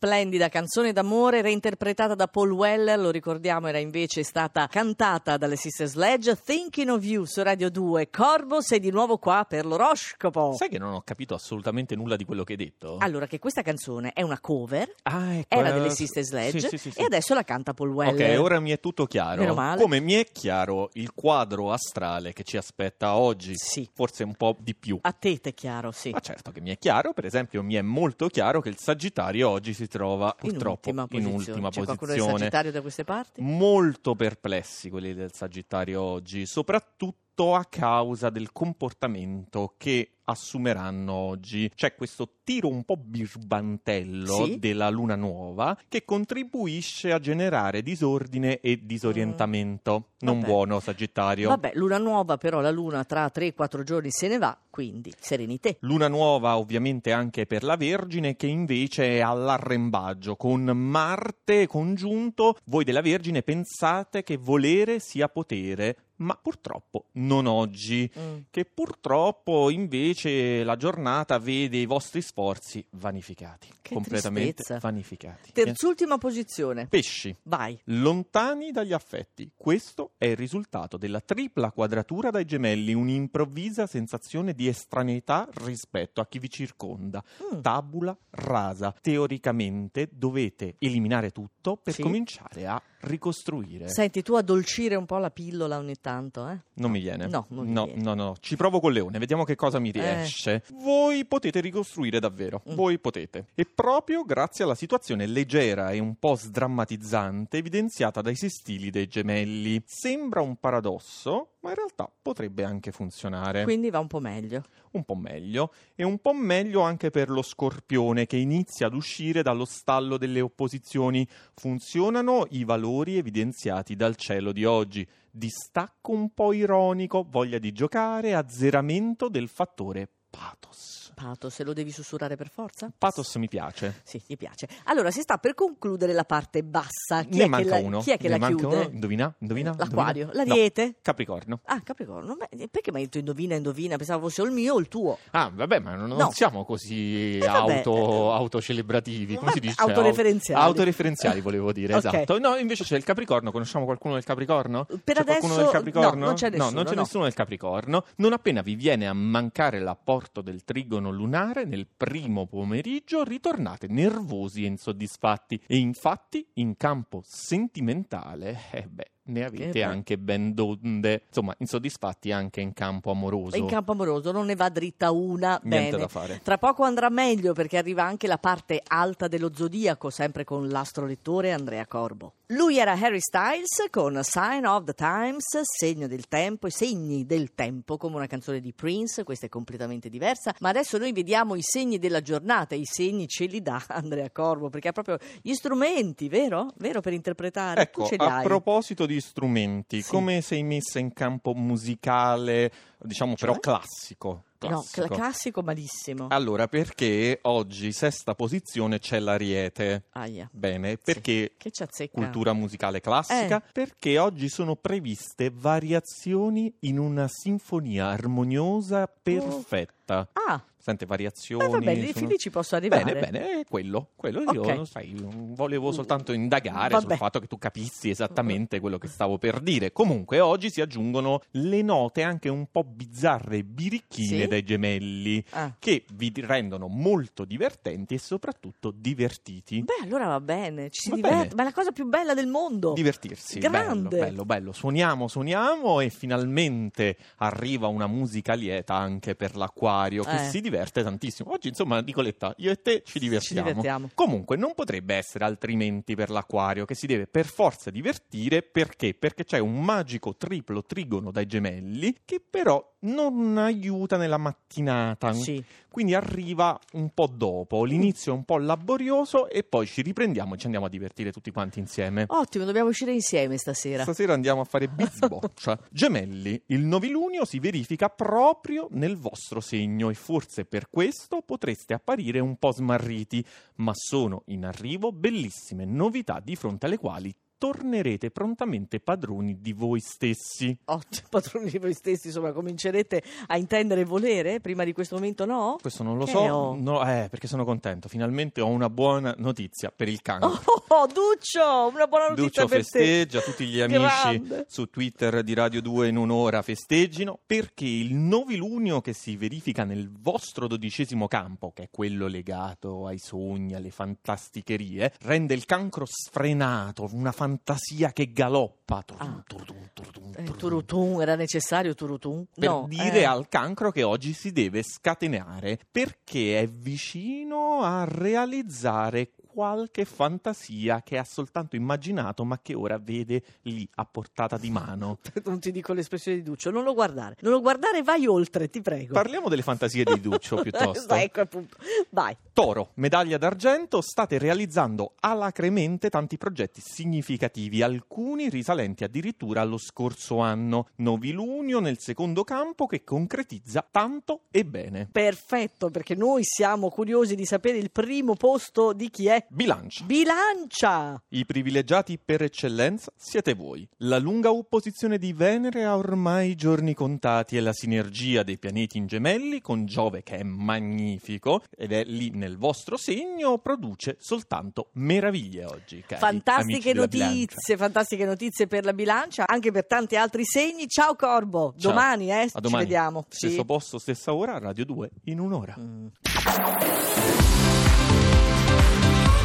Splendida canzone d'amore reinterpretata da Paul Weller, lo ricordiamo, era invece stata cantata dalle Sister Sledge. Thinking of You su Radio 2. Corvo, sei di nuovo qua per l'oroscopo. Sai che non ho capito assolutamente nulla di quello che hai detto? Allora, che questa canzone è una cover, Ah, ecco, era eh, delle Sister Sledge sì, sì, sì, sì. e adesso la canta Paul Weller. Ok, ora mi è tutto chiaro. Meno male. Come mi è chiaro il quadro astrale che ci aspetta oggi, Sì. forse un po' di più. A te è chiaro, sì. Ma certo che mi è chiaro, per esempio mi è molto chiaro che il Sagittario oggi si trova purtroppo in ultima in posizione. ultima C'è qualcuno del posizione. Sagittario da queste parti? Molto perplessi quelli del Sagittario oggi, soprattutto a causa del comportamento che assumeranno oggi. C'è questo tiro un po' birbantello Sì. della luna nuova che contribuisce a generare disordine e disorientamento. Non Mm. Vabbè. buono, Sagittario. Vabbè, luna nuova, però la luna tra 3-4 giorni se ne va, quindi serenità. Luna nuova ovviamente anche per la Vergine che invece è all'arrembaggio con Marte congiunto. Voi della Vergine pensate che volere sia potere, ma purtroppo non oggi. Mm. Che purtroppo invece la giornata vede i vostri sforzi vanificati, Che completamente tristezza. vanificati. Terzultima posizione. Pesci. Vai. Lontani dagli affetti. Questo è il risultato della tripla quadratura dai gemelli, un'improvvisa sensazione di estraneità rispetto a chi vi circonda. Mm. Tabula rasa. Teoricamente dovete eliminare tutto per Sì. cominciare a ricostruire. Senti, tu addolcire un po' la pillola ogni tanto, eh? Non mi viene. No, non mi no, viene. no, no. Ci provo con Leone, vediamo che cosa mi riesce. Voi potete ricostruire davvero. Mm. Voi potete. E proprio grazie alla situazione leggera e un po' sdrammatizzante evidenziata dai sestili dei gemelli. Sembra un paradosso, ma in realtà potrebbe anche funzionare. Quindi va un po' meglio. Un po' meglio. E un po' meglio anche per lo scorpione che inizia ad uscire dallo stallo delle opposizioni. Funzionano i valori evidenziati dal cielo di oggi. Distacco un po' ironico, voglia di giocare, azzeramento del fattore pathos. Pato, se lo devi sussurrare per forza? Pathos mi piace. Sì, gli piace. Allora, si sta per concludere la parte bassa. Chi ne è manca che la, uno. Chi è che ne la manca chiude? uno. Indovina? Indovina? L'acquario. Indovina? L'ariete? No, Capricorno. Ah, Capricorno. Beh, perché mi hai detto indovina, indovina? Pensavo fosse o il mio o il tuo. Ah, vabbè, ma non, No. siamo così Eh, auto, eh, autocelebrativi, come si vabbè, dice? autoreferenziali. Au- autoreferenziali, volevo dire, Ok. esatto. No, invece c'è il Capricorno, conosciamo qualcuno del Capricorno? Per c'è adesso qualcuno del Capricorno? no, non c'è No, nessuno, non c'è no. nessuno del Capricorno. Non appena vi viene a mancare l'apporto del trigono lunare nel primo pomeriggio, ritornate nervosi e insoddisfatti. E infatti, in campo sentimentale, eh beh, ne avete anche ben donde. Insomma, insoddisfatti anche in campo amoroso. In campo amoroso non ne va dritta una. Niente Bene. da fare. Tra poco andrà meglio perché arriva anche la parte alta dello zodiaco, sempre con l'astrolettore Andrea Corbo. Lui era Harry Styles con Sign of the Times, segno del tempo, i segni del tempo, come una canzone di Prince, questa è completamente diversa, ma adesso noi vediamo i segni della giornata, i segni ce li dà Andrea Corbo, perché ha proprio gli strumenti, vero? Vero per interpretare? Ecco, tu ce li a hai. proposito di strumenti, Sì. come sei messa in campo musicale, diciamo però Cioè? Classico? No, classico. cla- classico malissimo. Allora, perché oggi, sesta posizione, c'è l'ariete. Aia. Bene, perché azzecca? cultura musicale classica? Eh. Perché oggi sono previste variazioni in una sinfonia armoniosa perfetta. Ah, Sente variazioni. eh, vabbè, lì sono- fin lì ci posso arrivare. Bene, bene, è quello, quello io Ok. sai, volevo soltanto indagare Vabbè. sul fatto che tu capissi esattamente quello che stavo per dire. Comunque oggi si aggiungono le note anche un po' bizzarre birichine Sì? Dai gemelli Ah. che vi rendono molto divertenti e soprattutto divertiti. Beh, allora va bene, ci si Va diverte, bene. ma è la cosa più bella del mondo. Divertirsi, Grande. bello, bello, bello. Suoniamo, suoniamo e finalmente arriva una musica lieta anche per l'acquario che Eh. si diverte tantissimo. Oggi, insomma, Nicoletta, io e te ci divertiamo. divertiamo. Comunque, non potrebbe essere altrimenti per l'acquario che si deve per forza divertire perché? Perché c'è un magico triplo trigono dai gemelli che però non aiuta nella mattinata. Sì. Quindi arriva un po' dopo, l'inizio è un po' laborioso e poi ci riprendiamo e ci andiamo a divertire tutti quanti insieme. Ottimo, dobbiamo uscire insieme stasera. Stasera andiamo a fare bizboccia. Gemelli, il novilunio si verifica proprio nel vostro segno e forse per questo potreste apparire un po' smarriti, ma sono in arrivo bellissime novità di fronte alle quali tornerete prontamente padroni di voi stessi. Ottimo, padroni di voi stessi, insomma, comincerete a intendere e volere? Prima di questo momento no? Questo non lo Che so, no, eh, perché sono contento. Finalmente ho una buona notizia per il cancro. Oh, oh, Duccio, una buona notizia Duccio per te. festeggia, tutti gli amici Grande. su Twitter di Radio 2 in un'ora festeggino perché il novilunio che si verifica nel vostro dodicesimo campo, che è quello legato ai sogni, alle fantasticherie, rende il cancro sfrenato, una fantasia che galoppa. Turtum, Ah. turtum, turtum, Eh, turutun, era necessario turutun? Per no, dire eh. al cancro che oggi si deve scatenare perché è vicino a realizzare qualche fantasia che ha soltanto immaginato ma che ora vede lì a portata di mano. Non ti dico l'espressione di Duccio, non lo guardare. Non lo guardare, vai oltre, ti prego. Parliamo delle fantasie di Duccio piuttosto. ecco appunto. Vai. Toro, medaglia d'argento, state realizzando alacremente tanti progetti significativi, alcuni risalenti addirittura allo scorso anno. Novilunio nel secondo campo che concretizza tanto e bene. Perfetto, perché noi siamo curiosi di sapere il primo posto di chi è. Bilancia. Bilancia! I privilegiati per eccellenza siete voi. La lunga opposizione di Venere ha ormai i giorni contati e la sinergia dei pianeti in gemelli con Giove che è magnifico ed è lì nel vostro segno produce soltanto meraviglie oggi. Fantastiche notizie, fantastiche notizie per la bilancia, anche per tanti altri segni. Ciao Corbo, Ciao. domani eh, domani. ci vediamo. Sì. Stesso posto, stessa ora, Radio 2 in un'ora. Mm.